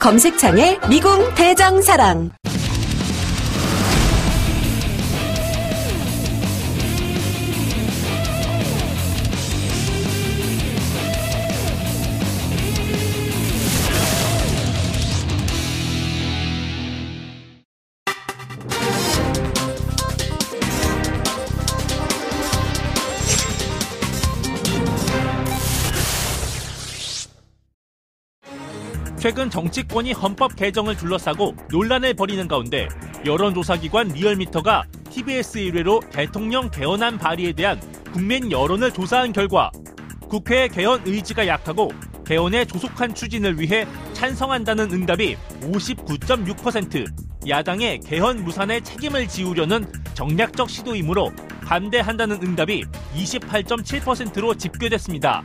검색창에 미궁 대장사랑. 최근 정치권이 헌법 개정을 둘러싸고 논란을 벌이는 가운데 여론조사기관 리얼미터가 TBS 1회로 대통령 개헌안 발의에 대한 국민 여론을 조사한 결과 국회의 개헌 의지가 약하고 개헌의 조속한 추진을 위해 찬성한다는 응답이 59.6%, 야당의 개헌 무산에 책임을 지우려는 정략적 시도이므로 반대한다는 응답이 28.7%로 집계됐습니다.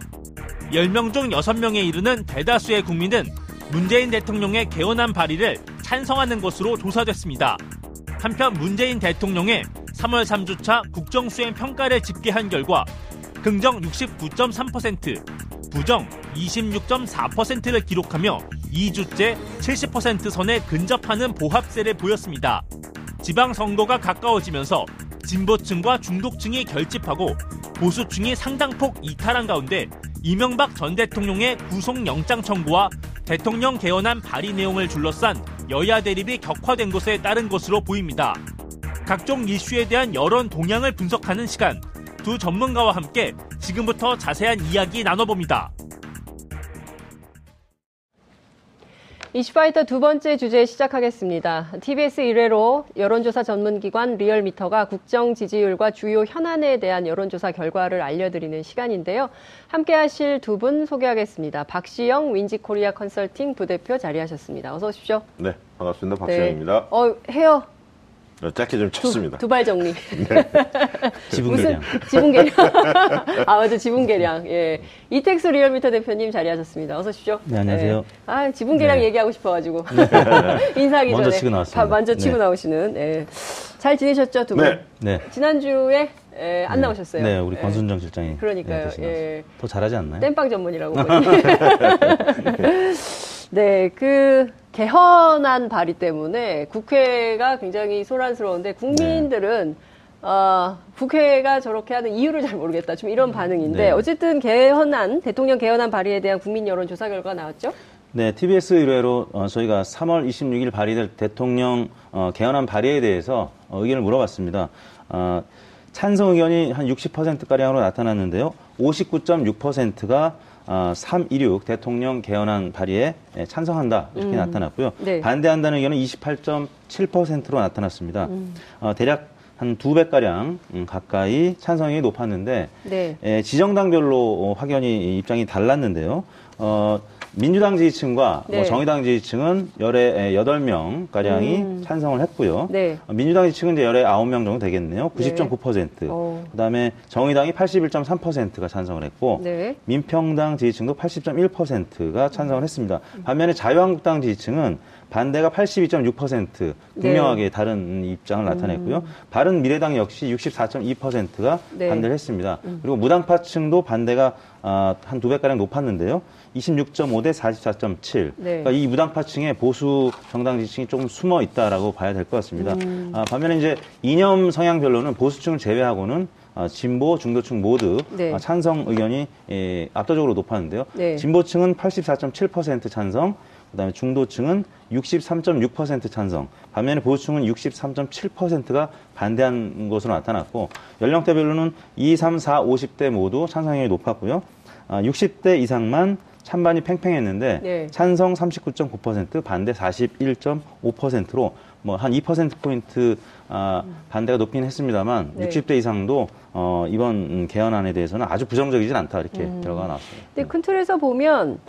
10명 중 6명에 이르는 대다수의 국민은 문재인 대통령의 개헌안 발의를 찬성하는 것으로 조사됐습니다. 한편 문재인 대통령의 3월 3주차 국정수행 평가를 집계한 결과 긍정 69.3%, 부정 26.4%를 기록하며 2주째 70% 선에 근접하는 보합세를 보였습니다. 지방 선거가 가까워지면서 진보층과 중도층이 결집하고 보수층이 상당폭 이탈한 가운데 이명박 전 대통령의 구속영장 청구와 대통령 개헌안 발의 내용을 둘러싼 여야 대립이 격화된 것에 따른 것으로 보입니다. 각종 이슈에 대한 여론 동향을 분석하는 시간, 두 전문가와 함께 지금부터 자세한 이야기 나눠봅니다. 이슈파이터 두 번째 주제 시작하겠습니다. TBS 1회로 여론조사 전문기관 리얼미터가 국정 지지율과 주요 현안에 대한 여론조사 결과를 알려드리는 시간인데요. 함께 하실 두 분 소개하겠습니다. 박시영 윈지코리아 컨설팅 부대표 자리하셨습니다. 어서 오십시오. 네, 반갑습니다. 박시영입니다. 네. 어, 헤어 어, 짧게 좀 쳤습니다. 두발 정리. 지붕개량. 지붕 개량. 아, 맞아. 지붕 개량. 예. 이택수 리얼미터 대표님 자리하셨습니다. 어서 오십시오. 네, 안녕하세요. 예. 아, 지붕 개량 네. 얘기하고 싶어가지고. 인사하기 먼저 전에. 치고 나왔습니다. 바- 먼저 치고 네. 나오시는. 예. 잘 지내셨죠, 두 분? 네. 네. 지난주에 예, 안 네. 나오셨어요. 네, 우리 예. 권순정 실장이. 그러니까요. 네, 예. 더 잘하지 않나요? 땜빵 전문이라고. 네, 그 개헌안 발의 때문에 국회가 굉장히 소란스러운데 국민들은 어, 국회가 저렇게 하는 이유를 잘 모르겠다. 좀 이런 반응인데 네. 어쨌든 개헌안 대통령 개헌안 발의에 대한 국민 여론 조사 결과 나왔죠? 네, TBS 1회로 어, 저희가 3월 26일 발의될 대통령 어, 개헌안 발의에 대해서 어, 의견을 물어봤습니다. 어, 찬성 의견이 한 60%가량으로 나타났는데요. 59.6%가 어, 316 대통령 개헌안 발의에 예, 찬성한다 이렇게 나타났고요. 네. 반대한다는 의견은 28.7%로 나타났습니다. 어, 대략 한 두 배가량 음, 가까이 찬성이 높았는데 네. 예, 지정당별로 어, 확연히 입장이 달랐는데요. 어, 민주당 지지층과 네. 뭐 정의당 지지층은 열에 8명 가량이 찬성을 했고요. 네. 어, 민주당 지지층은 이제 열에 9명 정도 되겠네요. 90.9%. 어. 그다음에 정의당이 81.3%가 찬성을 했고 네. 민평당 지지층도 80.1%가 찬성을 했습니다. 반면에 자유한국당 지지층은 반대가 82.6% 분명하게 다른 입장을 나타냈고요. 바른 미래당 역시 64.2%가 네. 반대를 했습니다. 그리고 무당파층도 반대가 아, 한 두 배가량 높았는데요. 26.5 대 44.7. 네. 그러니까 이 무당파층에 보수 정당 지지층이 조금 숨어 있다라고 봐야 될 것 같습니다. 음. 아, 반면에 이제 이념 성향별로는 보수층을 제외하고는 아, 진보, 중도층 모두 네. 아, 찬성 의견이 예, 압도적으로 높았는데요. 네. 진보층은 84.7% 찬성, 그다음에 중도층은 63.6% 찬성, 반면에 보수층은 63.7%가 반대한 것으로 나타났고 연령대별로는 2, 3, 4, 50대 모두 찬성이 높았고요. 아, 60대 이상만 찬반이 팽팽했는데 네. 찬성 39.9%, 반대 41.5%로 뭐 한 2% 포인트 아, 반대가 높긴 했습니다만 네. 60대 이상도 어, 이번 음, 개헌안에 대해서는 아주 부정적이진 않다 이렇게 음. 결과가 나왔습니다. 근데 큰 틀에서 보면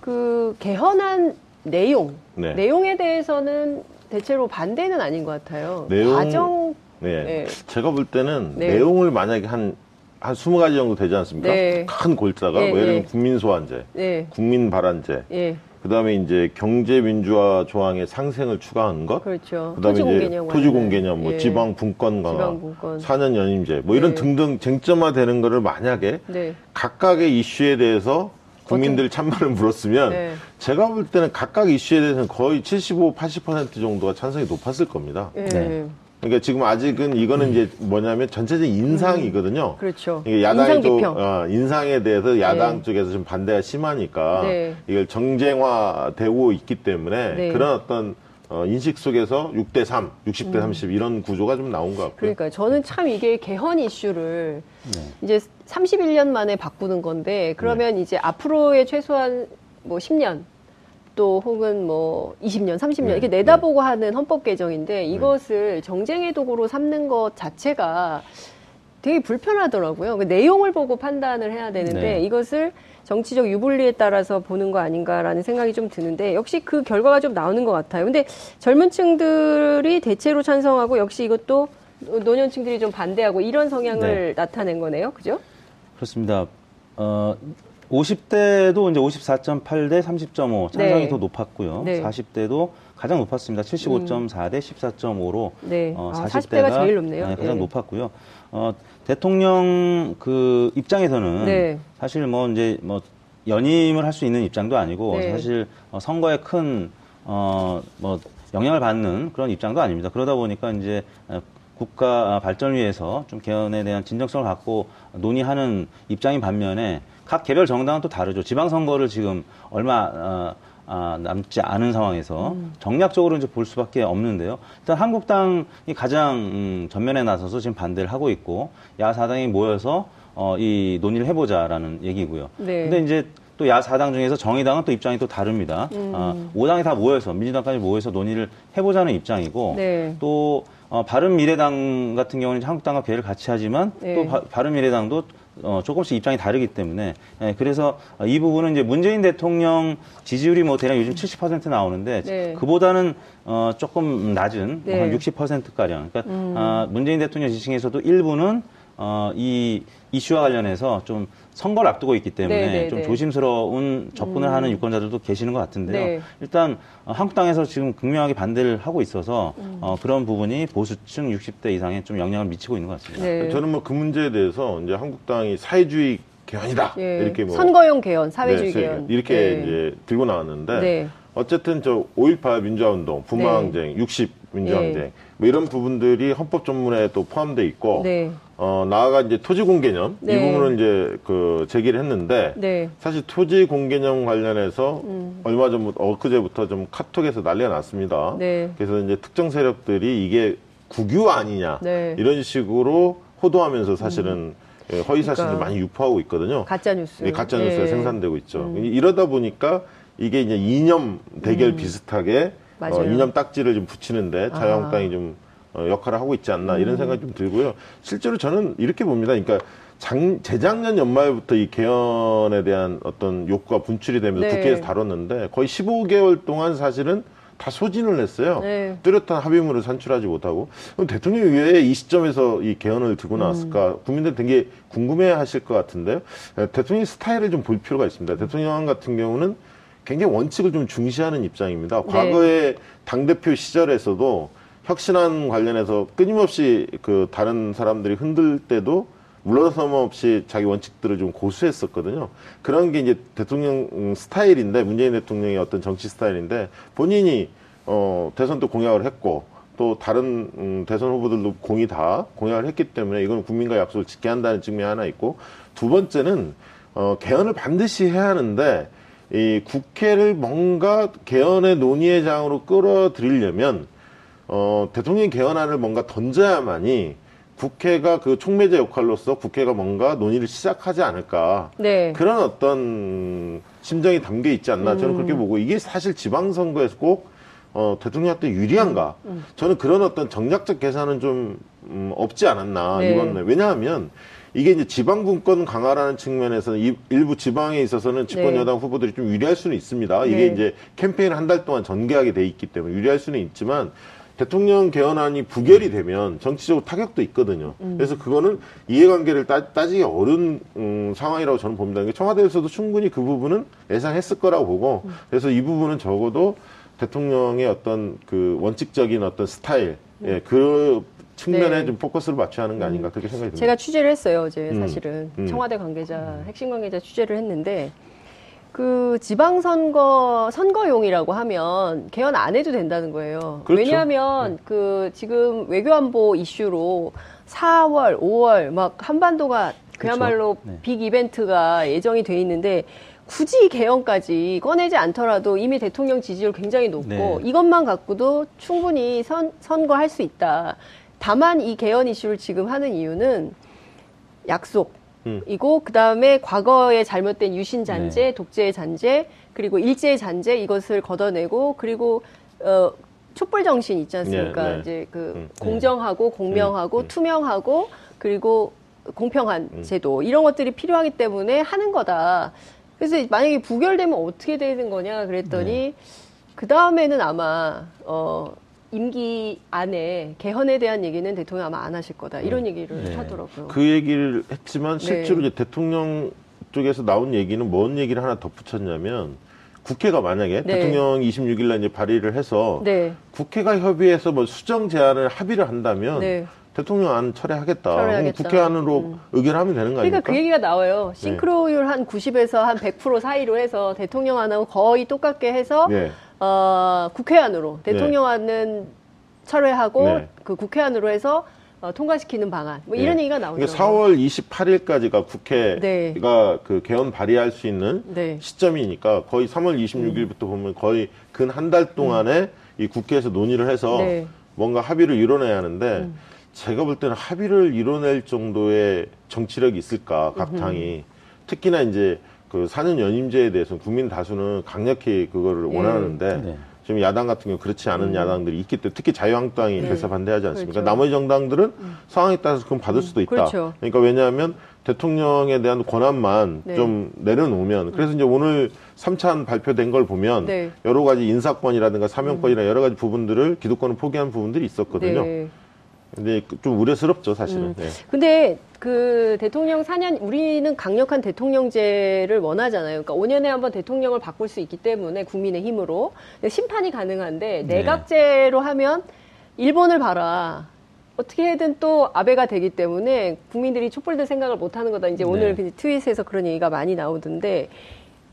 그 개헌안 내용, 네. 내용에 대해서는 대체로 반대는 아닌 것 같아요. 내용- 과정, 네. 네. 제가 볼 때는 네. 내용을 만약에 한, 한 20가지 정도 되지 않습니까? 네. 큰 골자가, 네, 뭐 예를 네. 들면 국민 소환제, 예, 국민 발안제, 예, 그 다음에 이제 경제 민주화 조항의 상생을 추가하는 것, 그렇죠. 그 다음에 이제 토지공개념 토지공 개념, 뭐 예. 지방 분권 강화. 4년 연임제, 뭐 이런 네. 등등 쟁점화되는 거를 만약에 네, 각각의 이슈에 대해서 국민들 찬반을 물었으면 네. 제가 볼 때는 각각 이슈에 대해서는 거의 75, 80% 정도가 찬성이 높았을 겁니다. 예, 네. 그러니까 지금 아직은 이거는 이제 뭐냐면 전체적인 인상이거든요. 그렇죠. 이게 야당이 인상. 어, 인상에 대해서 야당 네. 쪽에서 좀 반대가 심하니까 네. 이걸 정쟁화되고 있기 때문에 네. 그런 어떤 어, 인식 속에서 6대 3, 60대 30 이런 구조가 좀 나온 것 같고요. 음. 그러니까 저는 참 이게 개헌 이슈를 네. 이제 31년 만에 바꾸는 건데 그러면 네. 이제 앞으로의 최소한 뭐 10년 또 혹은 뭐 20년, 30년 네, 이렇게 내다보고 하는 헌법 개정인데 이것을 정쟁의 도구로 삼는 것 자체가 되게 불편하더라고요. 그 내용을 보고 판단을 해야 되는데 네. 이것을 정치적 유불리에 따라서 보는 거 아닌가라는 생각이 좀 드는데 역시 그 결과가 좀 나오는 것 같아요. 근데 젊은 층들이 대체로 찬성하고 역시 이것도 노년층들이 좀 반대하고 이런 성향을 나타낸 거네요. 그죠? 그렇습니다. 어, 50대도 이제 54.8 대 30.5 찬성이 네. 더 높았고요. 네. 40대도 가장 높았습니다. 75.4 대 14.5로 네. 어, 아, 40대가, 40대가 제일 높네요. 가장 예. 높았고요. 어, 대통령 그 입장에서는 네. 사실 뭐 이제 뭐 연임을 할 수 있는 입장도 아니고 네. 사실 어, 선거에 큰 어, 뭐 영향을 받는 그런 입장도 아닙니다. 그러다 보니까 이제 어, 국가 발전을 위해서 좀 개헌에 대한 진정성을 갖고 논의하는 입장인 반면에 각 개별 정당은 또 다르죠. 지방선거를 지금 얼마 어, 아, 남지 않은 상황에서 음. 정략적으로 이제 볼 수밖에 없는데요. 일단 한국당이 가장 음, 전면에 나서서 지금 반대를 하고 있고 야사당이 모여서 어, 이 논의를 해보자라는 얘기고요. 네. 근데 이제 또 야사당 중에서 정의당은 또 입장이 또 다릅니다. 음. 어, 5당이 다 모여서 민주당까지 모여서 논의를 해보자는 입장이고 네. 또 어, 바른미래당 같은 경우는 한국당과 계를 같이 하지만 네. 또 바, 바른미래당도 어, 조금씩 입장이 다르기 때문에 예, 그래서 어, 이 부분은 이제 문재인 대통령 지지율이 뭐 대략 요즘 70% 나오는데 네. 그보다는 어, 조금 낮은 네. 한 60% 가량. 그러니까 음. 아, 문재인 대통령 지지층에서도 일부는 어, 이 이슈와 관련해서 좀 선거를 앞두고 있기 때문에 네, 네, 좀 네. 조심스러운 접근을 하는 유권자들도 계시는 것 같은데요. 네. 일단 어, 한국당에서 지금 극명하게 반대를 하고 있어서 음. 어, 그런 부분이 보수층 60대 이상에 좀 영향을 미치고 있는 것 같습니다. 네. 저는 뭐 그 문제에 대해서 이제 한국당이 사회주의 개헌이다 예. 이렇게 뭐 선거용 개헌, 사회주의 네, 개헌 이렇게 네. 이제 들고 나왔는데 네. 어쨌든 저 5.18 민주화운동, 부마항쟁, 60 민주항쟁 예. 뭐 이런 부분들이 헌법 전문에 또 포함돼 있고 네. 어 나아가 이제 토지 공개념 이 네. 부분을 이제 그 제기를 했는데 네. 사실 토지 공개념 관련해서 음. 얼마 전부터 엊그제부터 좀 카톡에서 난리가 났습니다. 네. 그래서 이제 특정 세력들이 이게 국유 아니냐 네. 음. 이런 식으로 호도하면서 사실은 예, 허위 사실을 그러니까. 많이 유포하고 있거든요. 가짜 뉴스. 이게 가짜 뉴스가 예. 생산되고 있죠. 음. 이러다 보니까 이게 이제 이념 대결 음. 비슷하게 맞아요. 어, 이념 딱지를 좀 붙이는데 아. 자유한국당이 좀 어, 역할을 하고 있지 않나 음. 이런 생각이 좀 들고요. 실제로 저는 이렇게 봅니다. 그러니까 장, 재작년 연말부터 이 개헌에 대한 어떤 욕구가 분출이 되면서 네. 국회에서 다뤘는데 거의 15개월 동안 사실은 다 소진을 했어요. 네. 뚜렷한 합의문을 산출하지 못하고 그럼 대통령이 왜 이 시점에서 이 개헌을 들고 나왔을까 음. 국민들 되게 궁금해하실 것 같은데요. 에, 대통령 스타일을 좀 볼 필요가 있습니다. 대통령 같은 경우는 굉장히 원칙을 좀 중시하는 입장입니다. 네. 과거에 당 대표 시절에서도 혁신안 관련해서 끊임없이 그 다른 사람들이 흔들 때도 물러섬 없이 자기 원칙들을 좀 고수했었거든요. 그런 게 이제 대통령 음, 스타일인데 문재인 대통령의 어떤 정치 스타일인데 본인이 어 대선 때 공약을 했고 또 다른 음, 대선 후보들도 공이 다 공약을 했기 때문에 이건 국민과 약속을 지켜야 한다는 측면이 하나 있고 두 번째는 어 개헌을 반드시 해야 하는데 이 국회를 뭔가 개헌의 논의의 장으로 끌어들이려면 어, 대통령 개헌안을 뭔가 던져야만이 국회가 그 촉매제 역할로서 국회가 뭔가 논의를 시작하지 않을까. 네. 그런 어떤 심정이 담겨 있지 않나 저는 그렇게 음. 보고 이게 사실 지방선거에서 꼭 어, 대통령한테 유리한가. 음, 저는 그런 어떤 정략적 계산은 좀 음, 없지 않았나 네. 이번에 왜냐하면 이게 이제 지방 분권 강화라는 측면에서는 이- 일부 지방에 있어서는 집권 네. 여당 후보들이 좀 유리할 수는 있습니다. 이게 네. 이제 캠페인 한 달 동안 전개하게 돼 있기 때문에 유리할 수는 있지만 대통령 개헌안이 부결이 되면 정치적으로 타격도 있거든요. 음. 그래서 그거는 이해관계를 따, 따지기 어려운 음, 상황이라고 저는 봅니다. 청와대에서도 충분히 그 부분은 예상했을 거라고 보고 음. 그래서 이 부분은 적어도 대통령의 어떤 그 원칙적인 어떤 스타일, 예, 그 측면에 네. 음. 좀 포커스를 맞춰야 하는 거 아닌가 그렇게 생각이 듭니다. 제가 취재를 했어요, 어제 음. 사실은. 음. 청와대 관계자, 핵심 관계자 취재를 했는데, 그 지방선거, 선거용이라고 하면 개헌 안 해도 된다는 거예요. 그렇죠. 왜냐하면 그 지금 외교안보 이슈로 4월, 5월 막 한반도가 그야말로 그렇죠. 네. 빅 이벤트가 예정이 돼 있는데 굳이 개헌까지 꺼내지 않더라도 이미 대통령 지지율 굉장히 높고 네. 이것만 갖고도 충분히 선, 선거할 수 있다. 다만 이 개헌 이슈를 지금 하는 이유는 약속. 음. 이고 그다음에 과거에 잘못된 유신 잔재, 네. 독재 잔재, 그리고 일제 잔재 이것을 걷어내고 그리고 어 촛불 정신 있지 않습니까? 네, 네. 이제 그 음. 공정하고 공명하고 음, 음. 투명하고 그리고 공평한 음. 제도 이런 것들이 필요하기 때문에 하는 거다. 그래서 만약에 부결되면 어떻게 되는 거냐 그랬더니 네. 그 다음에는 아마 어 임기 안에 개헌에 대한 얘기는 대통령 아마 안 하실 거다 이런 얘기를 네. 하더라고요. 그 얘기를 했지만 네. 실제로 이제 대통령 쪽에서 나온 얘기는 뭔 얘기를 하나 덧붙였냐면 국회가 만약에 네. 대통령 26일 날 이제 발의를 해서 네, 국회가 협의해서 뭐 수정 제안을 합의를 한다면 네. 대통령 안 철회하겠다. 철회하겠다. 국회 안으로 음. 의결하면 되는 거 아닙니까? 그러니까 그 얘기가 나와요. 네. 싱크로율 한 90에서 한 100% 사이로 해서 대통령 안하고 거의 똑같게 해서 네. 어, 국회 안으로 대통령안은 철회하고 네. 그 국회 안으로 해서 어, 통과시키는 방안 뭐 이런 네. 얘기가 나오죠. 그러니까 4월 28일까지가 국회가 네. 그 개헌 발의할 수 있는 네. 시점이니까 거의 3월 26일부터 보면 거의 근 한 달 동안에 이 국회에서 논의를 해서 음. 네. 뭔가 합의를 이뤄내야 하는데 음. 제가 볼 때는 합의를 이뤄낼 정도의 정치력이 있을까 각 당이 특히나 이제 그 4년 연임제에 대해서 국민 다수는 강력히 그거를 예. 원하는데 네. 지금 야당 같은 경우 그렇지 않은 야당들이 있기 때문에 특히 자유한국당이 음. 네. 결사 반대하지 않습니까? 그렇죠. 나머지 정당들은 상황에 따라서 그건 받을 수도 있다. 그렇죠. 그러니까 왜냐하면 대통령에 대한 권한만 네. 좀 내려놓으면 그래서 이제 오늘 3찬 발표된 걸 보면 네. 여러 가지 인사권이라든가 사명권이나 여러 가지 부분들을 기득권을 포기한 부분들이 있었거든요. 네. 근데 그좀 우려스럽죠, 사실은. 음. 네. 근데 그 대통령 4년 우리는 강력한 대통령제를 원하잖아요. 그러니까 5년에 한번 대통령을 바꿀 수 있기 때문에 국민의 힘으로 심판이 가능한데 네. 내각제로 하면 일본을 봐라. 어떻게든 또 아베가 되기 때문에 국민들이 촛불 들 생각을 못 하는 거다. 이제 오늘 네. 그 트윗에서 그런 얘기가 많이 나오던데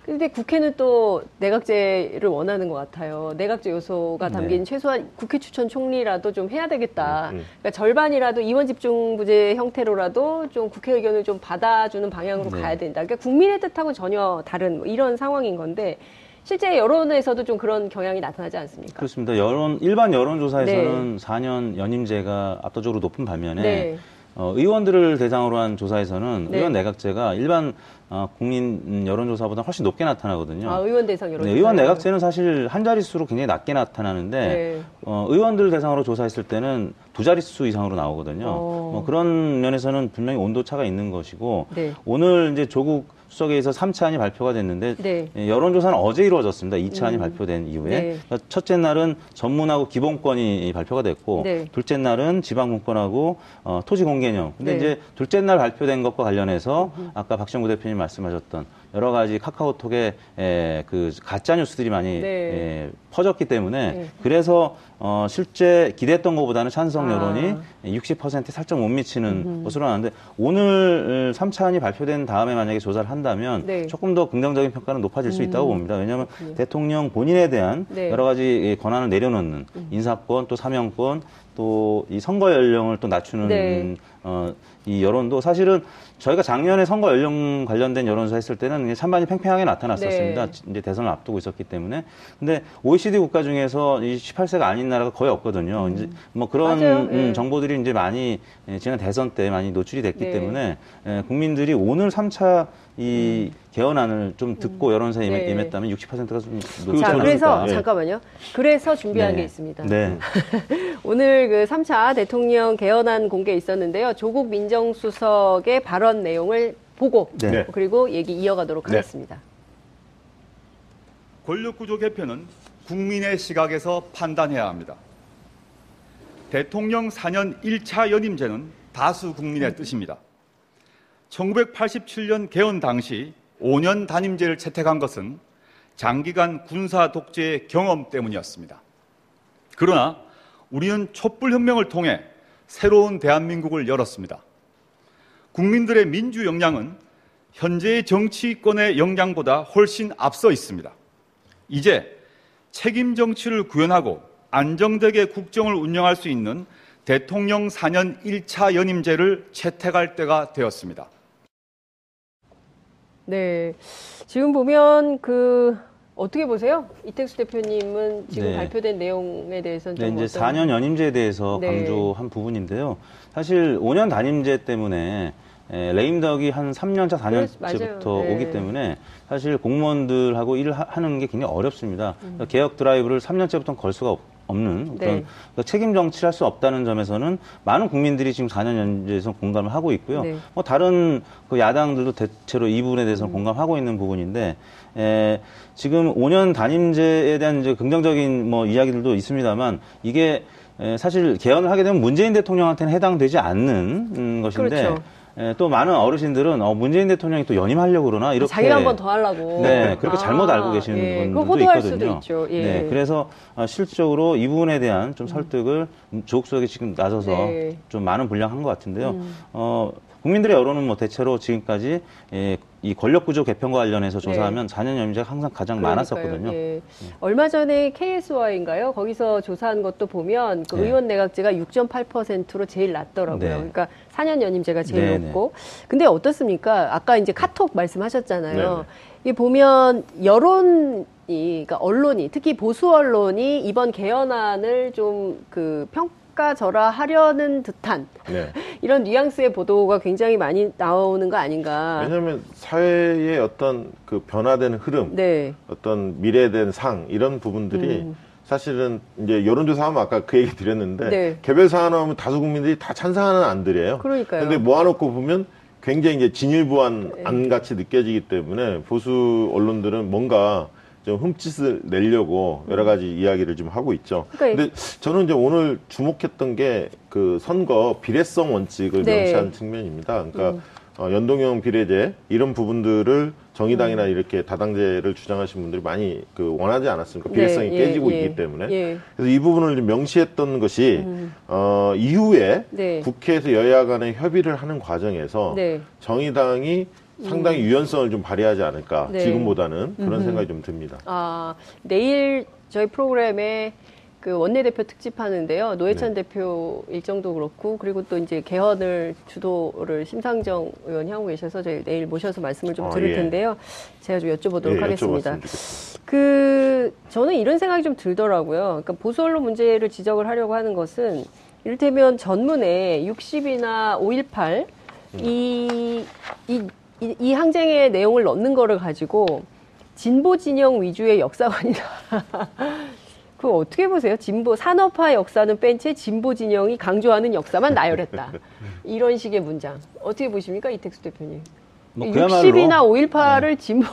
근데 국회는 또 내각제를 원하는 것 같아요. 내각제 요소가 담긴 네. 최소한 국회 추천 총리라도 좀 해야 되겠다. 음, 음. 그러니까 절반이라도 이원 집중부제 형태로라도 좀 국회 의견을 좀 받아주는 방향으로 네. 가야 된다. 그러니까 국민의 뜻하고 전혀 다른 뭐 이런 상황인 건데 실제 여론에서도 좀 그런 경향이 나타나지 않습니까? 그렇습니다. 여론 일반 여론조사에서는 4년 연임제가 압도적으로 높은 반면에 네. 어, 의원들을 대상으로 한 조사에서는 네. 의원 내각제가 일반 어, 국민 음, 여론조사보다 훨씬 높게 나타나거든요. 아, 의원 대상 여론. 네, 의원 내각제는 사실 한 자릿수로 굉장히 낮게 나타나는데 네. 어, 의원들 대상으로 조사했을 때는 두 자릿수 이상으로 나오거든요. 어. 뭐 그런 면에서는 분명히 온도 차가 있는 것이고 네. 오늘 이제 조국 수석에서 3차안이 발표가 됐는데 네. 예, 여론조사는 어제 이루어졌습니다. 2차안이 음. 발표된 이후에 네. 그러니까 첫째 날은 전문하고 기본권이 발표가 됐고 네. 둘째 날은 지방분권하고 어, 토지공개념. 근데 네. 이제 둘째 날 발표된 것과 관련해서 아까 박정구 대표님 말씀하셨던 여러 가지 카카오톡에 에, 그 가짜 뉴스들이 많이 네. 에, 퍼졌기 때문에 네. 그래서 어, 실제 기대했던 것보다는 찬성 아. 여론이 60%에 살짝 못 미치는 것으로 나왔는데 오늘 3차안이 발표된 다음에 만약에 조사를 한다면 네. 음. 조금 더 긍정적인 평가는 높아질 수 있다고 봅니다. 왜냐하면 대통령 본인에 대한 네. 음. 여러 가지 권한을 내려놓는 인사권 또 사명권 또 이 선거 연령을 또 낮추는 네. 어, 이 여론도 사실은 저희가 작년에 선거 연령 관련된 여론조사 했을 때는 찬반이 팽팽하게 나타났었습니다. 네. 이제 대선을 앞두고 있었기 때문에. 근데 OECD 국가 중에서 이 18세가 아닌 나라가 거의 없거든요. 이제 뭐 그런 음. 맞아요. 음, 예. 정보들이 이제 많이 예, 지난 대선 때 많이 노출이 됐기 네. 때문에 예, 국민들이 오늘 3차 이 개헌안을 좀 듣고 여론사에 음. 네. 임했, 다면 60%가 좀 높지 자, 저는- 그래서 예. 잠깐만요. 그래서 준비한 네. 게 있습니다. 네. 오늘 그 3차 대통령 개헌안 공개 있었는데요. 조국 민정수석의 발언 내용을 보고 네. 그리고 얘기 이어가도록 네. 하겠습니다. 권력구조 개편은 국민의 시각에서 판단해야 합니다. 대통령 4년 1차 연임제는 다수 국민의 뜻입니다. 1987년 개헌 당시 5년 단임제를 채택한 것은 장기간 군사 독재의 경험 때문이었습니다. 그러나 우리는 촛불혁명을 통해 새로운 대한민국을 열었습니다. 국민들의 민주 역량은 현재의 정치권의 역량보다 훨씬 앞서 있습니다. 이제 책임 정치를 구현하고 안정되게 국정을 운영할 수 있는 대통령 4년 1차 연임제를 채택할 때가 되었습니다. 네. 지금 보면 그 어떻게 보세요? 이택수 대표님은 지금 네. 발표된 내용에 대해서는 네, 좀 이제 어떤 4년 연임제에 대해서 네. 강조한 부분인데요. 사실 5년 단임제 때문에 에, 레임덕이 한 3년차, 그렇- 4년째부터 맞아요. 네. 오기 때문에 사실 공무원들하고 일을 하- 하는 게 굉장히 어렵습니다. 음. 그러니까 개혁 드라이브를 3년째부터는 걸 수가 없- 없는 네. 그러니까 책임 정치를 할 수 없다는 점에서는 많은 국민들이 지금 4년 연임제에서 공감을 하고 있고요. 네. 뭐 다른 그 야당들도 대체로 이 부분에 음. 대해서는 공감하고 있는 부분인데 에, 지금 5년 단임제에 대한 이제 긍정적인 뭐 이야기들도 있습니다만 이게 에, 사실 개헌을 하게 되면 문재인 대통령한테는 해당되지 않는 음, 것인데 그렇죠. 에, 또 많은 어르신들은 어, 문재인 대통령이 또 연임하려고 그러나 이렇게 자기가 한번 더 하려고. 네, 그렇게 아, 잘못 알고 계시는 예, 분들도 있거든요. 수도 있죠. 예. 네, 그래서 어, 실질적으로 이 부분에 대한 좀 설득을 조국수석이 지금 나서서 네. 음. 좀 많은 분량한 것 같은데요. 어, 국민들의 여론은 뭐 대체로 지금까지 예, 이 권력구조 개편과 관련해서 조사하면 4년 연임제가 항상 가장 네. 그러니까요. 많았었거든요. 예. 얼마 전에 KS와인가요? 거기서 조사한 것도 보면 그 네. 의원 내각제가 6.8%로 제일 낮더라고요. 네. 그러니까 4년 연임제가 제일 네, 높고. 근데 어떻습니까? 아까 이제 카톡 말씀하셨잖아요. 네, 이게 보면 여론이 그러니까 언론이 특히 보수 언론이 이번 개헌안을 좀그 평 가절하하려는 듯한 네. 이런 뉘앙스의 보도가 굉장히 많이 나오는 거 아닌가. 왜냐하면 사회의 어떤 그 변화되는 흐름, 네. 어떤 미래된 상 이런 부분들이 음. 사실은 이제 여론조사하면 아까 그 얘기 드렸는데 네. 개별 사안 나오면 다수 국민들이 다 찬성하는 안들이에요. 그러니까요. 근데 모아놓고 보면 굉장히 이제 진일보한 네. 안 같이 느껴지기 때문에 보수 언론들은 뭔가 좀 흠짓을 내려고 여러 가지 이야기를 좀 하고 있죠. 음. 그러니까 근데 저는 이제 오늘 주목했던 게 그 선거 비례성 원칙을 네. 음. 명시하는 측면입니다. 그러니까 어, 연동형 비례제 이런 부분들을 정의당이나 음. 이렇게 다당제를 주장하시는 분들이 많이 그 원하지 않았습니까? 비례성이 네, 예, 깨지고 예. 있기 때문에. 예. 그래서 이 부분을 좀 명시했던 것이 어, 이후에 네. 국회에서 여야 간의 협의를 하는 과정에서 네. 정의당이 상당히 유연성을 좀 발휘하지 않을까 네. 지금보다는 그런 생각이 좀 듭니다. 아, 내일 저희 프로그램에 그 원내대표 특집 하는데요. 노회찬 네. 대표 일정도 그렇고, 그리고 또 이제 개헌을 주도를 심상정 의원이 하고 계셔서 저희 내일 모셔서 말씀을 좀 아, 드릴 예. 텐데요. 제가 좀 여쭤보도록 예, 하겠습니다. 그, 저는 이런 생각이 좀 들더라고요. 그러니까 보수 언론 문제를 지적을 하려고 하는 것은 이를테면 전문에 60이나 5.18, 이, 이, 이, 이 항쟁의 내용을 넣는 거를 가지고 진보 진영 위주의 역사관이다. 그거 어떻게 보세요? 진보 산업화 역사는 뺀 채 진보 진영이 강조하는 역사만 나열했다. 이런 식의 문장 어떻게 보십니까, 이택수 대표님? 뭐 60이나 5.18을 진보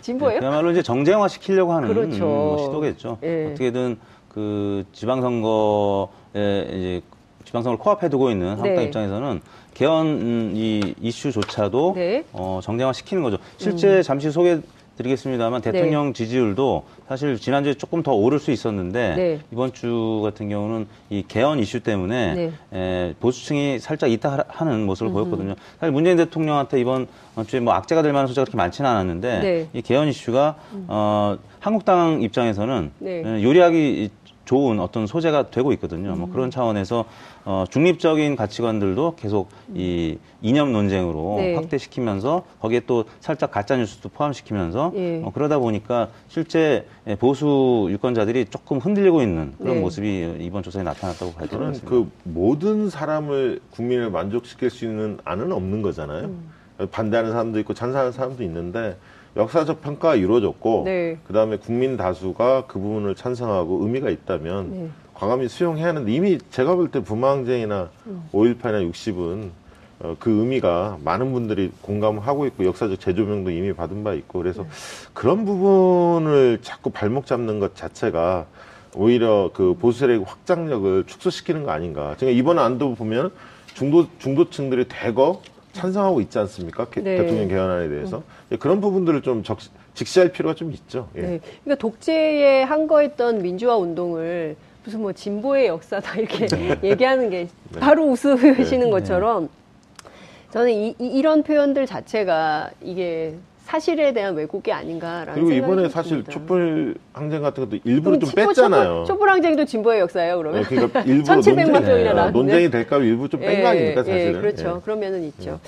진보예요? 그야말로 이제 정쟁화 시키려고 하는 그렇죠. 음, 뭐 시도겠죠. 예. 어떻게든 그 지방선거에 이제 지방선거를 코앞에 두고 있는 한국당 네. 입장에서는 개헌 음, 이 이슈조차도 네. 어, 정쟁화 시키는 거죠. 실제 잠시 소개 드리겠습니다만 대통령 지지율도 사실 지난주에 조금 더 오를 수 있었는데 네. 이번 주 같은 경우는 이 개헌 이슈 때문에 네. 에, 보수층이 살짝 이탈하는 모습을 보였거든요. 사실 문재인 대통령한테 이번 주에 뭐 악재가 될 만한 소지가 그렇게 많지는 않았는데 네. 이 개헌 이슈가 어, 한국당 입장에서는 네. 에, 요리하기 좋은 어떤 소재가 되고 있거든요. 음. 뭐 그런 차원에서 어, 중립적인 가치관들도 계속 이 이념 논쟁으로 네. 확대시키면서 거기에 또 살짝 가짜 뉴스도 포함시키면서 예. 어, 그러다 보니까 실제 보수 유권자들이 조금 흔들리고 있는 그런 네. 모습이 이번 조사에 나타났다고 봐야 될것 저는 같습니다. 그 모든 사람을 국민을 만족시킬 수 있는 안은 없는 거잖아요. 음. 반대하는 사람도 있고 찬성하는 사람도 있는데 역사적 평가가 이루어졌고 네. 그다음에 국민 다수가 그 부분을 찬성하고 의미가 있다면 네. 과감히 수용해야 하는데 이미 제가 볼 때 부망쟁이나 5.18이나 60은 어, 그 의미가 많은 분들이 공감을 하고 있고 역사적 재조명도 이미 받은 바 있고 그래서 그런 부분을 자꾸 발목 잡는 것 자체가 오히려 그 보수 세력의 확장력을 축소시키는 거 아닌가. 제가 이번 안도 보면 중도 중도층들이 대거 찬성하고 있지 않습니까? 개- 네. 대통령 개헌안에 대해서 예, 그런 부분들을 좀 적, 직시할 필요가 좀 있죠. 예. 네. 그러니까 독재에 한거했던 민주화 운동을 무슨 뭐 진보의 역사다 이렇게 네. 얘기하는 게 바로 웃으시는 것처럼 저는 이, 이, 런 표현들 자체가 이게 사실에 대한 왜곡이 아닌가라는 그리고 생각이 이번에 좀 사실 듭니다. 촛불 항쟁 같은 것도 일부러 좀 촛불- 뺐잖아요. 촛불, 촛불 항쟁도 진보의 역사예요, 그러면? 예, 그러니까 일부러 1700만 논쟁, 명이나 예, 나왔는데. 논쟁이 될까 봐 일부 좀뺀거 아닙니까 사실은? 예, 그렇죠. 예. 그러면은 있죠.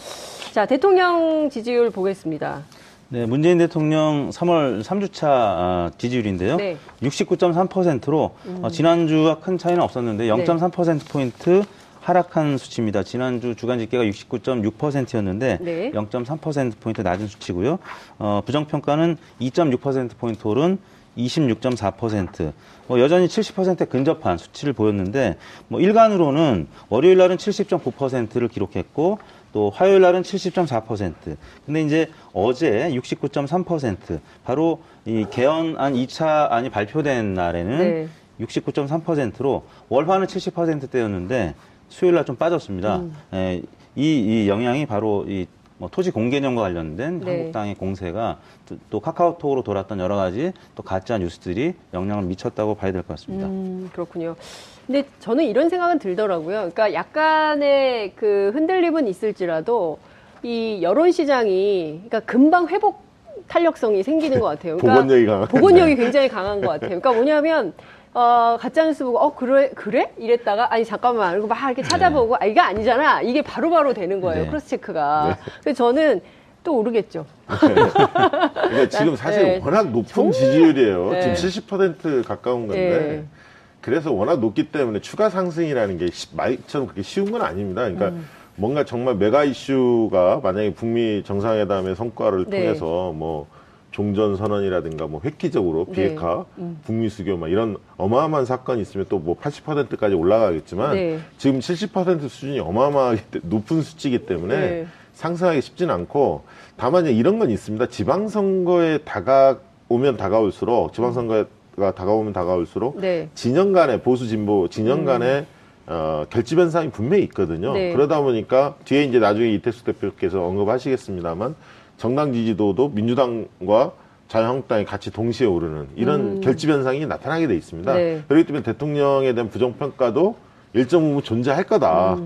자, 대통령 지지율 보겠습니다. 네, 문재인 대통령 3월 3주차 아, 지지율인데요. 네. 69.3%로 어, 지난주와 큰 차이는 없었는데 0.3%포인트 하락한 수치입니다. 지난주 주간 집계가 69.6%였는데 네. 0.3%포인트 낮은 수치고요. 어, 부정평가는 2.6%포인트 오른 26.4%. 뭐 여전히 70%에 근접한 수치를 보였는데 뭐 일간으로는 월요일 날은 70.9%를 기록했고 또 화요일 날은 70.4%. 근데 이제 어제 69.3% 바로 이 개헌안 2차 안이 발표된 날에는 네. 69.3%로 월화는 70%대였는데 수요일 날 좀 빠졌습니다. 음. 에, 이, 이 영향이 바로 이 뭐 토지 공개념과 관련된 네. 한국당의 공세가 또, 또 카카오톡으로 돌았던 여러 가지 또 가짜 뉴스들이 영향을 미쳤다고 봐야 될 것 같습니다. 음, 그렇군요. 근데 저는 이런 생각은 들더라고요. 그러니까 약간의 그 흔들림은 있을지라도 이 여론 시장이 그러니까 금방 회복 탄력성이 생기는 것 같아요. 그러니까 복원력이 강한. 복원력이 굉장히 강한 것 같아요. 그러니까 뭐냐면 어, 가짜뉴스 보고, 어, 그래, 그래? 이랬다가, 아니, 잠깐만. 이러고 막 이렇게 찾아보고, 아, 이게 아니잖아. 이게 바로바로 되는 거예요. 네. 크로스 체크가. 그래서 저는 또 오르겠죠. 그러니까 지금 사실 네. 워낙 높은 정말- 지지율이에요. 네. 지금 70% 가까운 건데. 네. 그래서 워낙 높기 때문에 추가 상승이라는 게 시- 말처럼 그렇게 쉬운 건 아닙니다. 그러니까 음. 뭔가 정말 메가 이슈가 만약에 북미 정상회담의 성과를 네. 통해서 뭐 종전 선언이라든가 뭐 획기적으로 네. 비핵화, 북미 수교 막 이런 어마어마한 사건이 있으면 또 뭐 80%까지 올라가겠지만 네. 지금 70% 수준이 어마어마하게 때- 높은 수치이기 때문에 네. 상승하기 쉽진 않고 다만 이런 건 있습니다. 지방선거에 다가오면 다가올수록 지방선거가 다가오면 다가올수록 네. 진영 간의 보수 진보 진영 간의 어, 결집 현상이 분명히 있거든요. 음. 네. 그러다 보니까 뒤에 이제 나중에 이태수 대표께서 언급하시겠습니다만 정당 지지도도 민주당과 자유한국당이 같이 동시에 오르는 이런 결집 현상이 나타나게 돼 있습니다. 음. 네. 그렇기 때문에 대통령에 대한 부정평가도 일정 부분 존재할 거다.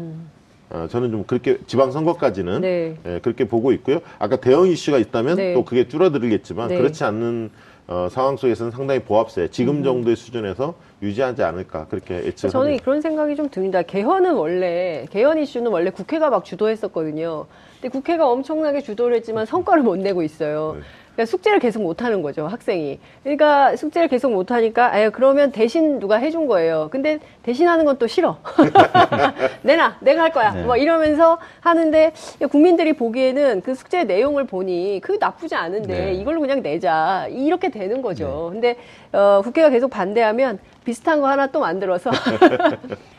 어, 저는 좀 그렇게 지방선거까지는 음. 네. 예, 그렇게 보고 있고요. 아까 대형 이슈가 있다면 네. 또 그게 줄어들겠지만 네. 그렇지 않는 어, 상황 속에서는 상당히 보합세 지금 정도의 수준에서 유지하지 않을까 그렇게 예측합니다. 저는 그런 생각이 좀 듭니다. 개헌은 원래 개헌 이슈는 원래 국회가 막 주도했었거든요. 근데 국회가 엄청나게 주도를 했지만 성과를 못 내고 있어요. 네. 그러니까 숙제를 계속 못 하는 거죠, 학생이. 그러니까 숙제를 계속 못 하니까 아유 그러면 대신 누가 해준 거예요. 근데 대신 하는 건 또 싫어. 내놔, 내가 할 거야. 네. 막 이러면서 하는데 국민들이 보기에는 그 숙제 내용을 보니 그게 나쁘지 않은데 네. 이걸로 그냥 내자 이렇게 되는 거죠. 근데 어, 국회가 계속 반대하면 비슷한 거 하나 또 만들어서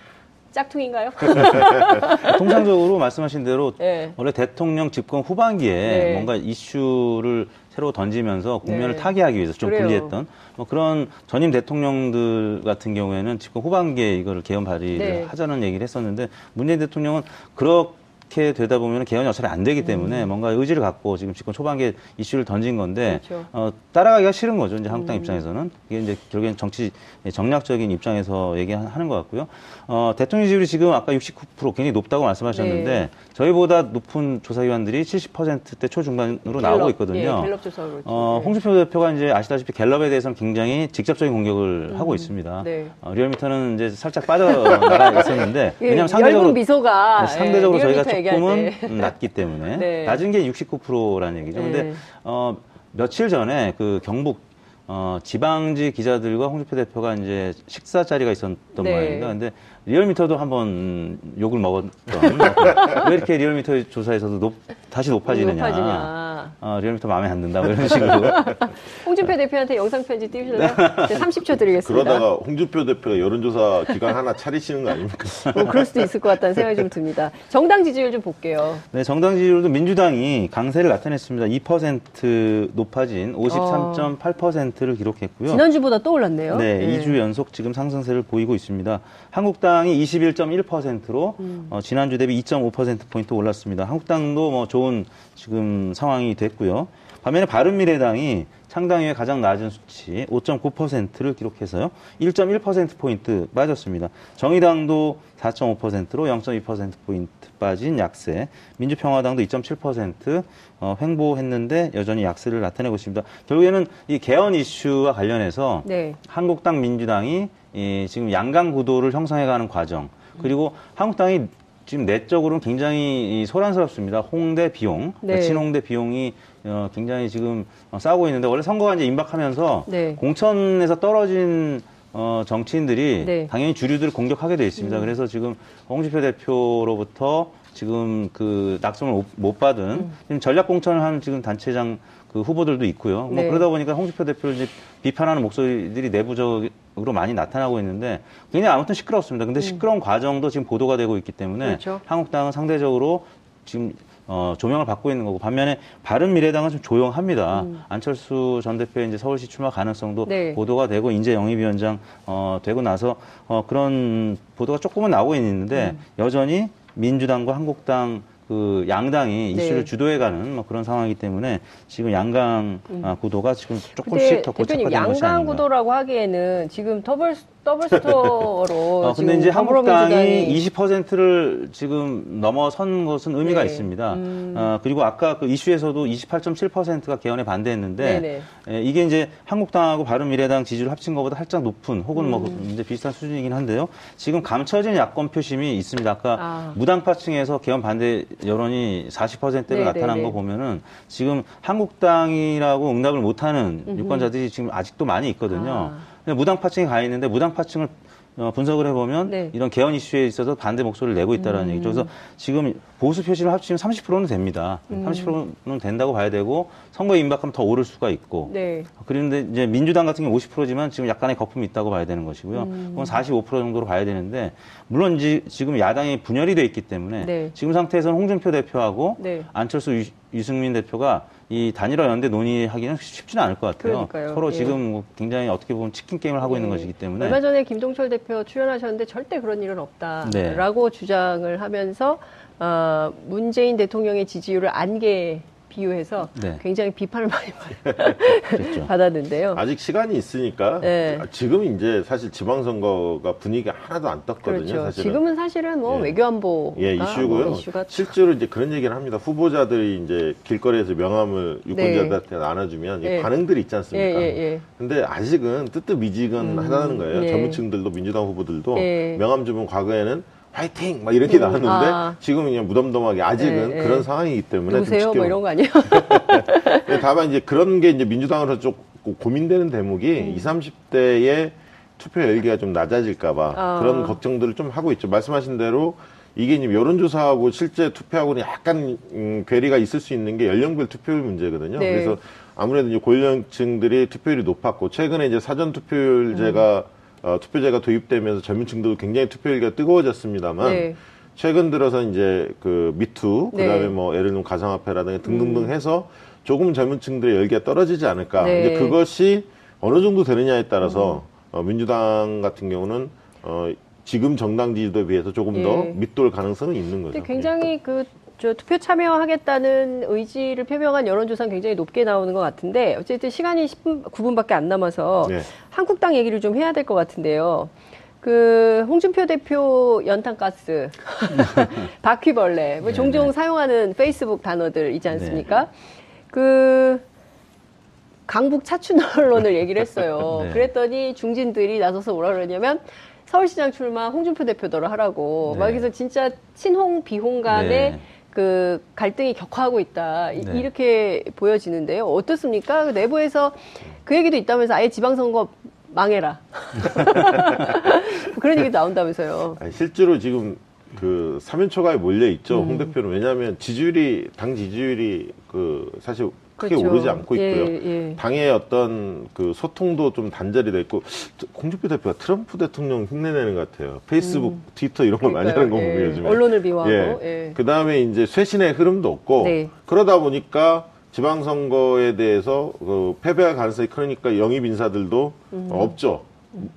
짝퉁인가요? 통상적으로 말씀하신 대로 네. 원래 대통령 집권 후반기에 네. 뭔가 이슈를 새로 던지면서 국면을 네. 타개하기 위해서 좀 그래요. 불리했던 뭐 그런 전임 대통령들 같은 경우에는 집권 후반기에 이거를 개헌 발의를 네. 하자는 얘기를 했었는데 문재인 대통령은 그렇게 되다 보면 개헌이 어차피 안 되기 때문에 뭔가 의지를 갖고 지금 집권 초반기에 이슈를 던진 건데 음. 그렇죠. 어, 따라가기가 싫은 거죠. 이제 한국당 음. 입장에서는 이게 이제 결국엔 정치 정략적인 입장에서 얘기하는 것 같고요. 어, 대통령 지지율이 지금 아까 69% 굉장히 높다고 말씀하셨는데 네. 저희보다 높은 조사기관들이 70%대 초중반으로 나오고 있거든요. 예, 갤럽 조사로 그렇죠. 어, 네. 홍준표 대표가 이제 아시다시피 갤럽에 대해서는 굉장히 직접적인 공격을 하고 있습니다. 네. 어, 리얼미터는 이제 살짝 빠져나가 있었는데 예, 왜냐하면 상대적으로 미소가 네, 상대적으로 예, 저희가 조금은 낮기 때문에 네. 낮은 게 69%라는 얘기죠. 근데 네. 어, 며칠 전에 그 경북 어, 지방지 기자들과 홍준표 대표가 이제 식사 자리가 있었던 네. 모양입니다. 근데 리얼미터도 한번 음, 욕을 먹었던 왜 이렇게 리얼미터 조사에서도 높, 다시 높아지느냐. 높아지냐. 아. 어, 리얼미터 마음에 안 든다 뭐 이런 식으로 홍준표 대표한테 영상 편지 띄우실래요? 이제 30초 드리겠습니다. 그러다가 홍준표 대표가 여론조사 기관 하나 차리시는 거 아닙니까? 뭐 그럴 수도 있을 것 같다는 생각이 좀 듭니다. 정당 지지율 좀 볼게요. 네, 정당 지지율도 민주당이 강세를 나타냈습니다. 2% 높아진 53.8%를 기록했고요. 지난주보다 또 올랐네요. 네, 예. 2주 연속 지금 상승세를 보이고 있습니다. 한국당 이 21.1%로 음. 어, 지난주 대비 2.5%포인트 올랐습니다. 한국당도 뭐 좋은 지금 상황이 됐고요. 반면에 바른미래당이 이후에 가장 낮은 수치 5.9%를 기록해서요. 1.1%포인트 빠졌습니다. 정의당도 4.5%로 0.2%포인트 빠진 약세. 민주평화당도 2.7% 어, 횡보했는데 여전히 약세를 나타내고 있습니다. 결국에는 이 개헌 이슈와 관련해서 네. 한국당 민주당이 이 지금 양강 구도를 형성해가는 과정 그리고 한국당이 지금 내적으로는 굉장히 이 소란스럽습니다. 홍대 비용, 네. 친홍대 비용이 어, 굉장히 지금 어, 싸우고 있는데 원래 선거가 이제 임박하면서 네. 공천에서 떨어진 어, 정치인들이 네. 음. 당연히 주류들을 공격하게 돼 있습니다. 그래서 지금 홍준표 대표로부터 지금 그 낙선을 못- 못 받은 음. 지금 전략 공천을 한 지금 단체장 그 후보들도 있고요. 뭐 네. 그러다 보니까 홍준표 대표를 이제 비판하는 목소리들이 내부적으로 많이 나타나고 있는데 굉장히 아무튼 시끄럽습니다. 근데 시끄러운 과정도 지금 보도가 되고 있기 때문에 음. 그렇죠. 한국당은 상대적으로 지금 어, 조명을 받고 있는 거고 반면에 바른 미래당은 좀 조용합니다. 안철수 전 대표의 이제 서울시 출마 가능성도 음. 네. 보도가 되고 인재 영입위원장 어, 되고 나서 어, 그런 보도가 조금은 나오고 있는데 음. 여전히 민주당과 한국당 그 양당이 네. 이슈를 주도해가는 뭐 그런 상황이기 때문에 지금 양강 아, 구도가 지금 조금씩 더 고착화된 것이 양강 아닌가. 구도라고 하기에는 지금 더블 더블 스코어로 어, 근데 이제 한국당이 20%를 지금 넘어선 것은 의미가 네. 있습니다. 음. 어, 그리고 아까 그 이슈에서도 28.7%가 개헌에 반대했는데. 에, 이게 이제 한국당하고 바른미래당 지지를 합친 것보다 살짝 높은 혹은 뭐 음. 이제 비슷한 수준이긴 한데요. 지금 감춰진 야권 표심이 있습니다. 아까 아. 무당파층에서 개헌 반대 여론이 40%로 네네네. 나타난 거 보면은 지금 한국당이라고 응답을 못하는 유권자들이 지금 아직도 많이 있거든요. 아. 근데 무당 파층이 가 있는데 무당 파층을 어, 분석을 해보면 네. 이런 개헌 이슈에 있어서 반대 목소리를 내고 있다는 음. 얘기죠. 그래서 지금 보수 표심을 합치면 30%는 됩니다. 음. 30%는 된다고 봐야 되고 선거에 임박하면 더 오를 수가 있고. 네. 그런데 이제 민주당 같은 경우 50%지만 지금 약간의 거품이 있다고 봐야 되는 것이고요. 음. 그건 45% 정도로 봐야 되는데 물론 지, 지금 야당이 분열이 돼 있기 때문에 네. 지금 상태에서는 홍준표 대표하고 네. 안철수 유, 유승민 대표가 이 단일화 연대 논의하기는 쉽지는 않을 것 같아요. 그러니까요. 서로 예. 지금 뭐 굉장히 어떻게 보면 치킨 게임을 하고 있는 네. 것이기 때문에 얼마 전에 김동철 대표 출연하셨는데 절대 그런 일은 없다라고 네. 주장을 하면서 어, 문재인 대통령의 지지율을 안개 비유해서 네. 굉장히 비판을 많이 그랬죠. 받았는데요. 아직 시간이 있으니까 네. 지금 이제 사실 지방선거가 분위기가 하나도 안 떴거든요. 그렇죠. 사실은. 지금은 사실은 뭐 예. 외교안보가 예, 이슈고요. 뭐 이슈가 실제로 이제 그런 얘기를 합니다. 후보자들이 이제 길거리에서 명함을 유권자들한테 나눠주면 이 네. 반응들이 있지 예, 않습니까? 예, 예. 근데 아직은 뜨뜻미지근하다는 거예요. 예. 젊은층들도 민주당 후보들도 예. 명함 주면 과거에는 화이팅 막 이렇게 나왔는데 아. 지금은 그냥 무덤덤하게 아직은 예, 예. 그런 상황이기 때문에 좀 누구세요? 뭐 이런 거 아니에요? 네, 다만 이제 그런 게 이제 민주당으로 좀 고민되는 대목이 음. 20, 30대의 투표 열기가 좀 낮아질까봐 아. 그런 걱정들을 좀 하고 있죠. 말씀하신 대로 이게 이제 여론조사하고 실제 투표하고는 약간 음, 괴리가 있을 수 있는 게 연령별 투표율 문제거든요. 네. 그래서 아무래도 이제 고연령층들이 투표율이 높았고 최근에 이제 사전 투표율제가 음. 어, 투표제가 도입되면서 젊은층도 굉장히 투표율가 뜨거워졌습니다만 네. 최근 들어서 이제 그 미투 네. 음. 그다음에 뭐 예를 들면 가상화폐라든가 등등등 해서 조금 젊은 층들의 열기가 떨어지지 않을까. 네. 음. 이제 그것이 어느 정도 되느냐에 따라서 어, 민주당 같은 경우는 어, 지금 정당 지지도에 비해서 조금 더 예. 밑돌 가능성은 있는 거죠. 근데 굉장히 그, 저 투표 참여하겠다는 의지를 표명한 여론조사는 굉장히 높게 나오는 것 같은데, 어쨌든 시간이 10분, 9분밖에 안 남아서 네. 한국당 얘기를 좀 해야 될 것 같은데요. 그, 홍준표 대표 연탄가스, 바퀴벌레, 뭐 종종 사용하는 페이스북 단어들 있지 않습니까? 그, 강북 차춘 언론을 얘기를 했어요. 네. 그랬더니 중진들이 나서서 뭐라 그러냐면 서울시장 출마 홍준표 대표더러 하라고 네. 막 그래서 진짜 친홍 비홍 간의 네. 그 갈등이 격화하고 있다 이- 네. 이렇게 보여지는데요. 어떻습니까? 그 내부에서 그 얘기도 있다면서 아예 지방선거 망해라 그런 얘기 나온다면서요. 아니, 실제로 지금 그 사면초가에 몰려 있죠. 홍 대표는 왜냐하면 지지율이 당 지지율이 그 사실 크게 그렇죠. 오르지 않고 예, 있고요. 예. 당의 어떤 그 소통도 좀 단절이 돼 있고 홍준표 대표가 트럼프 대통령 흉내내는 것 같아요. 페이스북, 트위터 이런 걸 많이 하는 거 보면 예. 요즘에. 언론을 비호하고. 예. 그 다음에 이제 쇄신의 흐름도 없고 네. 그러다 보니까 지방선거에 대해서 그 패배할 가능성이 크니까 영입 인사들도 음. 없죠.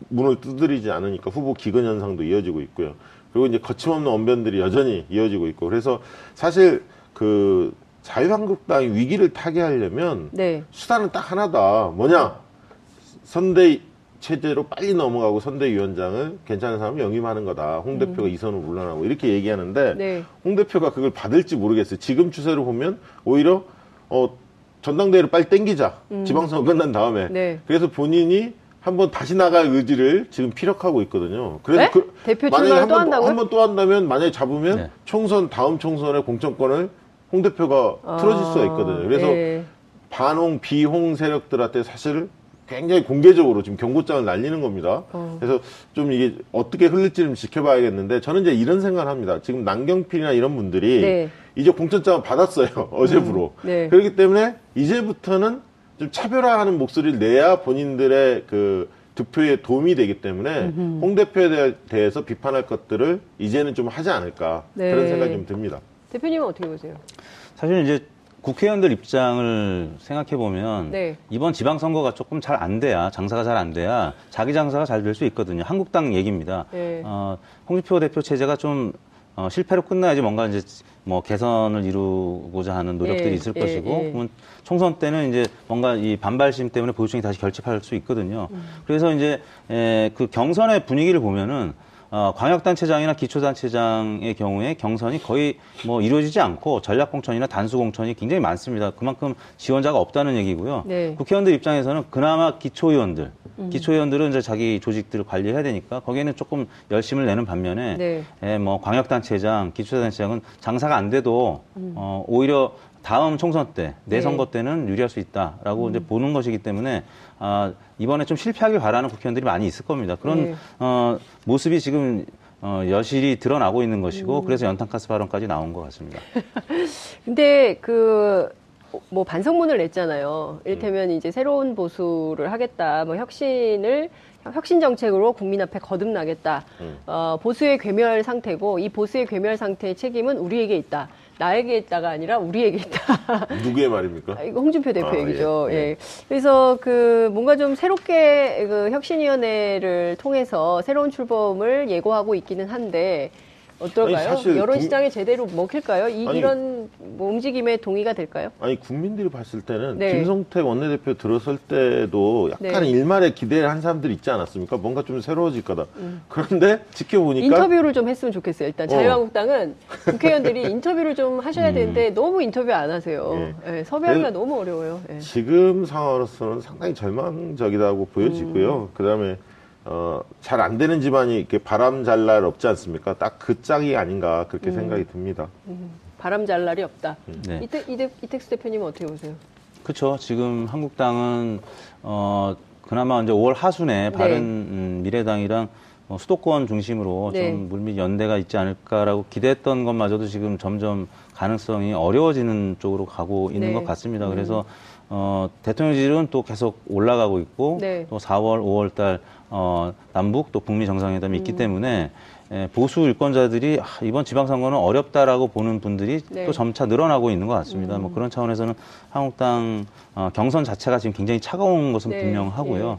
문을 두드리지 않으니까 후보 기근 현상도 이어지고 있고요. 그리고 이제 거침없는 언변들이 여전히 이어지고 있고 그래서 사실 그 자유한국당이 위기를 타개하려면 네. 수단은 딱 하나다. 뭐냐? 선대 체제로 빨리 넘어가고 선대위원장을 괜찮은 사람 영임하는 거다. 홍 대표가 이선을 물러나고 이렇게 얘기하는데 음. 네. 홍 대표가 그걸 받을지 모르겠어요. 지금 추세로 보면 오히려 어 전당대회를 빨리 땡기자. 지방선거 끝난 다음에. 음. 네. 그래서 본인이 한번 다시 나갈 의지를 지금 피력하고 있거든요. 그래서 네? 그, 대표 만약에 한 번, 한다고요? 한번 또 한다면 만약에 잡으면 네. 총선 다음 총선의 공천권을 홍 대표가 틀어질 수가 있거든요. 그래서 예. 반홍, 비홍 세력들한테 사실 굉장히 공개적으로 지금 경고장을 날리는 겁니다. 어. 그래서 좀 이게 어떻게 흘릴지를 지켜봐야겠는데 저는 이제 이런 생각을 합니다. 지금 남경필이나 이런 분들이 네. 이제 공천장을 받았어요. 어제부로. 네. 그렇기 때문에 이제부터는 좀 차별화하는 목소리를 내야 본인들의 그 득표에 도움이 되기 때문에 홍 대표에 대- 대해서 비판할 것들을 이제는 좀 하지 않을까 네. 그런 생각이 좀 듭니다. 대표님은 어떻게 보세요? 사실 이제 국회의원들 입장을 생각해 보면 네. 이번 지방선거가 조금 잘 안 돼야 장사가 잘 안 돼야 자기 장사가 잘 될 수 있거든요. 한국당 얘기입니다. 네. 어, 홍준표 대표 체제가 좀 어, 실패로 끝나야지 뭔가 이제 뭐 개선을 이루고자 하는 노력들이 예, 있을 예, 것이고 예. 그러면 총선 때는 이제 뭔가 이 반발심 때문에 보수층이 다시 결집할 수 있거든요. 음. 그래서 이제 에, 그 경선의 분위기를 보면은 어, 광역단체장이나 기초단체장의 경우에 경선이 거의 뭐 이루어지지 않고 전략공천이나 단수공천이 굉장히 많습니다. 그만큼 지원자가 없다는 얘기고요. 네. 국회의원들 입장에서는 그나마 기초의원들, 음. 기초의원들은 이제 자기 조직들을 관리해야 되니까 거기에는 조금 열심을 내는 반면에 네. 예, 뭐 광역단체장, 기초단체장은 장사가 안 돼도 음. 어, 오히려 다음 총선 때, 내 네. 선거 때는 유리할 수 있다라고 음. 이제 보는 것이기 때문에 아, 이번에 좀 실패하길 바라는 국회의원들이 많이 있을 겁니다. 그런 네. 어, 모습이 지금 어, 여실히 드러나고 있는 음. 것이고 그래서 연탄가스 발언까지 나온 것 같습니다. 근데 그 뭐 반성문을 냈잖아요. 이를테면 이제 새로운 보수를 하겠다, 뭐 혁신을 혁신 정책으로 국민 앞에 거듭나겠다. 어, 보수의 괴멸 상태고 이 보수의 괴멸 상태의 책임은 우리에게 있다. 나에게 있다가 아니라 우리에게 있다. 누구의 말입니까? 아, 이거 홍준표 대표 아, 얘기죠. 예, 예. 예. 그래서 그 뭔가 좀 새롭게 그 혁신위원회를 통해서 새로운 출범을 예고하고 있기는 한데 어떨까요? 아니, 여론 국- 시장에 제대로 먹힐까요? 이, 아니, 이런 뭐 움직임에 동의가 될까요? 아니 국민들이 봤을 때는 네. 김성태 원내대표 들어설 때도 약간 네. 일말의 기대를 한 사람들이 있지 않았습니까? 뭔가 좀 새로워질 거다. 그런데 지켜보니까 인터뷰를 좀 했으면 좋겠어요. 일단 어. 자유한국당은 국회의원들이 인터뷰를 좀 하셔야 되는데 너무 인터뷰 안 하세요. 예, 섭외하기가 그래서- 너무 어려워요. 예. 지금 상황으로서는 상당히 절망적이다고 보여지고요. 그다음에 어, 잘 안 되는 집안이 이렇게 바람 잘 날 없지 않습니까? 딱 그 짝이 아닌가 그렇게 생각이 듭니다. 바람 잘 날이 없다. 네. 이태, 이태, 이택수 대표님은 어떻게 보세요? 그렇죠. 지금 한국당은 어 그나마 이제 5월 하순에 바른 음, 미래당이랑 어, 수도권 중심으로 네. 좀 물밑 연대가 있지 않을까라고 기대했던 것마저도 지금 점점 가능성이 어려워지는 쪽으로 가고 있는 네. 것 같습니다. 그래서 어, 대통령실은 또 계속 올라가고 있고 네. 또 4월, 5월 달 어, 남북 또 북미 정상회담이 음. 있기 때문에 예, 보수 유권자들이 아, 이번 지방선거는 어렵다라고 보는 분들이 네. 음. 또 점차 늘어나고 있는 것 같습니다. 뭐 그런 차원에서는 한국당 어, 경선 자체가 지금 굉장히 차가운 것은 네, 분명하고요.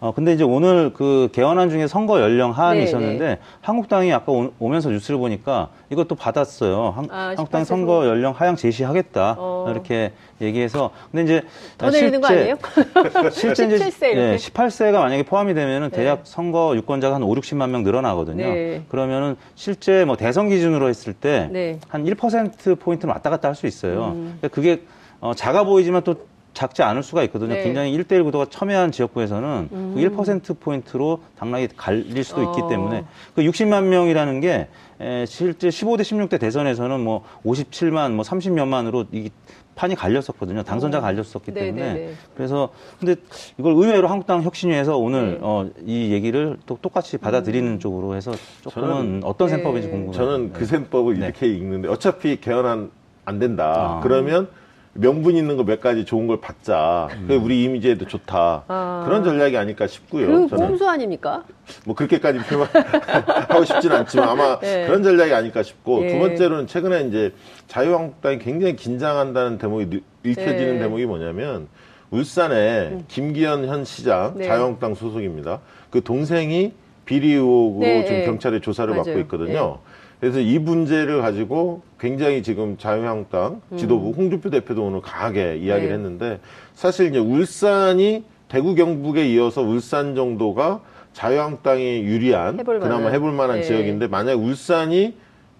어, 근데 이제 오늘 그 개헌안 중에 선거 연령 하한이 네, 있었는데 네. 한국당이 아까 오, 오면서 뉴스를 보니까 이것도 받았어요. 한, 아, 18세 선거 연령 하향 제시하겠다. 어. 이렇게 얘기해서 근데 이제 더 내리는 거 실제- 아니에요? 실제 이제 17세 이렇게? 예, 18세가 만약에 포함이 되면은 네. 대략 선거 유권자가 한 5, 60만 명 늘어나거든요. 네. 그러면은 실제 뭐 대선 기준으로 했을 때 네. 한1% 포인트는 왔다 갔다 할 수 있어요. 그러니까 그게 어, 작아 보이지만 또 작지 않을 수가 있거든요. 네. 굉장히 1대1 구도가 첨예한 지역구에서는 음. 그 1%포인트로 당락이 갈릴 수도 있기 어. 때문에 그 60만 명이라는 게 에, 실제 15대 16대 대선에서는 뭐 57만, 뭐 30몇만으로 이 판이 갈렸었거든요. 당선자가 갈렸었기 네, 때문에. 네, 네. 그래서 근데 이걸 의외로 한국당 혁신위에서 오늘 네. 어, 이 얘기를 또 똑같이 받아들이는 쪽으로 해서 조금은 저는- 어떤 네. 셈법인지 궁금해요. 저는 그 셈법을 네. 이렇게 읽는데 어차피 개헌안 안 된다. 아. 그러면 명분 있는 거 몇 가지 좋은 걸 받자. 그게 우리 이미지에도 좋다. 아. 그런 전략이 아닐까 싶고요. 그 저는 꼼수 아닙니까? 뭐 그렇게까지 표현하고 싶지는 않지만 아마 네. 그런 전략이 아닐까 싶고 예. 두 번째로는 최근에 이제 자유한국당이 굉장히 긴장한다는 대목이 느- 읽혀지는 네. 대목이 뭐냐면 울산에 김기현 현 시장 네. 자유한국당 소속입니다. 그 동생이 비리 의혹으로 네, 지금 네. 경찰에 조사를 맞아요. 받고 있거든요. 그래서 이 문제를 가지고 굉장히 지금 자유한국당 지도부 홍준표 대표도 오늘 강하게 이야기를 음. 네. 했는데 사실 이제 울산이 대구 경북에 이어서 울산 정도가 자유한국당이 유리한 해볼 그나마. 해볼 만한 네. 지역인데 만약 울산이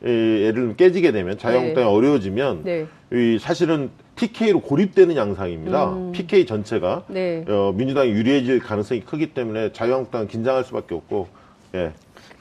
에, 예를 들면 깨지게 되면 자유한국당이 어려워지면 네. 이 사실은 TK로 고립되는 양상입니다. 음. PK 전체가 네. 어, 민주당이 유리해질 가능성이 크기 때문에 자유한국당은 긴장할 수밖에 없고 예.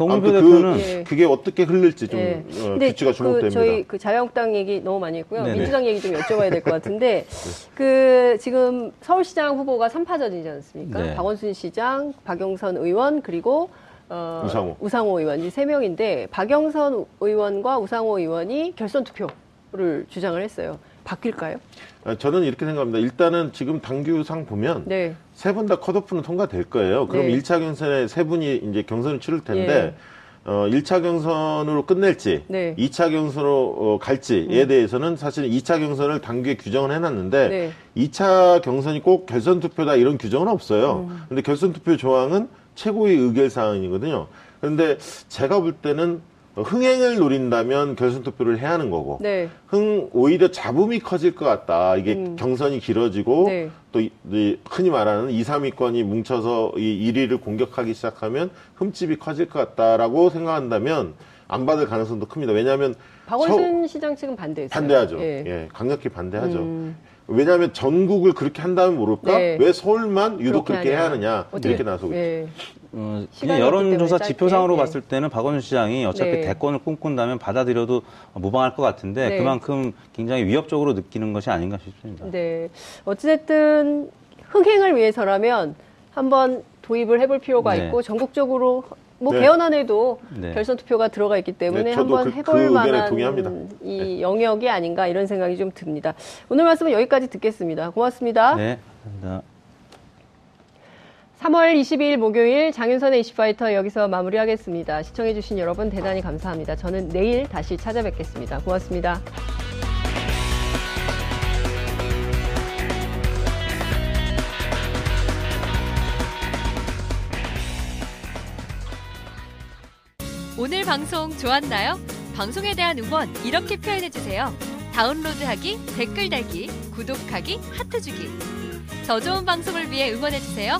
아무튼 대표는 그, 예. 그게 어떻게 흘릴지 좀 예. 어, 근데 규치가 주목됩니다. 그 저희 그 자유한국당 얘기 너무 많이 했고요. 네네. 민주당 얘기 좀 여쭤봐야 될 것 같은데 그 지금 서울시장 후보가 3파전이지 않습니까? 네. 박원순 시장, 박영선 의원 그리고 어, 우상호. 의원 이세 명인데 박영선 의원과 우상호 의원이 결선 투표를 주장을 했어요. 바뀔까요? 아, 저는 이렇게 생각합니다. 일단은 지금 당규상 보면 네. 세 분 다 컷오프는 통과될 거예요. 그럼 네. 일 1차 경선에 세 분이 이제 경선을 치를 텐데 어, 1차 경선으로 끝낼지, 네. 음. 2차 경선으로 어, 갈지에 대해서는 사실 2차 경선을 당규에 규정을 해놨는데 네. 2차 경선이 꼭 결선 투표다 이런 규정은 없어요. 음. 근데 결선 투표 조항은 최고의 의결 사항이거든요. 그런데 제가 볼 때는 흥행을 노린다면 결선 투표를 해야 하는 거고 네. 흥 오히려 잡음이 커질 것 같다. 이게 음. 경선이 길어지고 네. 또 이- 이 흔히 말하는 2, 3위권이 뭉쳐서 이 1위를 공격하기 시작하면 흠집이 커질 것 같다라고 생각한다면 안 받을 가능성도 큽니다. 왜냐하면 박원순 시장 측은 반대했어요. 반대하죠. 예. 예, 강력히 반대하죠. 음. 왜냐하면 전국을 그렇게 한다면 모를까? 네. 왜 서울만 유독 그렇게 그렇게 해야. 하느냐? 어떻게- 이렇게 나서고 있죠. 예. 어, 그냥 여론조사 지표상으로 짧게. 봤을 때는 박원순 시장이 어차피 네. 대권을 꿈꾼다면 받아들여도 무방할 것 같은데 네. 그만큼 굉장히 위협적으로 느끼는 것이 아닌가 싶습니다. 네. 어찌됐든 흥행을 위해서라면 한번 도입을 해볼 필요가 네. 있고 전국적으로 뭐 네. 개헌안 에도 네. 결선 투표가 들어가 있기 때문에 네, 한번 그- 해볼 그 만한 동의합니다. 이 영역이 아닌가 이런 생각이 좀 듭니다. 오늘 말씀은 여기까지 듣겠습니다. 고맙습니다. 네, 감사합니다. 3월 22일 목요일 장윤선의 이슈파이터 여기서 마무리하겠습니다. 시청해주신 여러분 대단히 감사합니다. 저는 내일 다시 찾아뵙겠습니다. 고맙습니다. 오늘 방송 좋았나요? 방송에 대한 응원 이렇게 표현해 주세요. 다운로드하기, 댓글 달기, 구독하기, 하트 주기. 더 좋은 방송을 위해 응원해 주세요.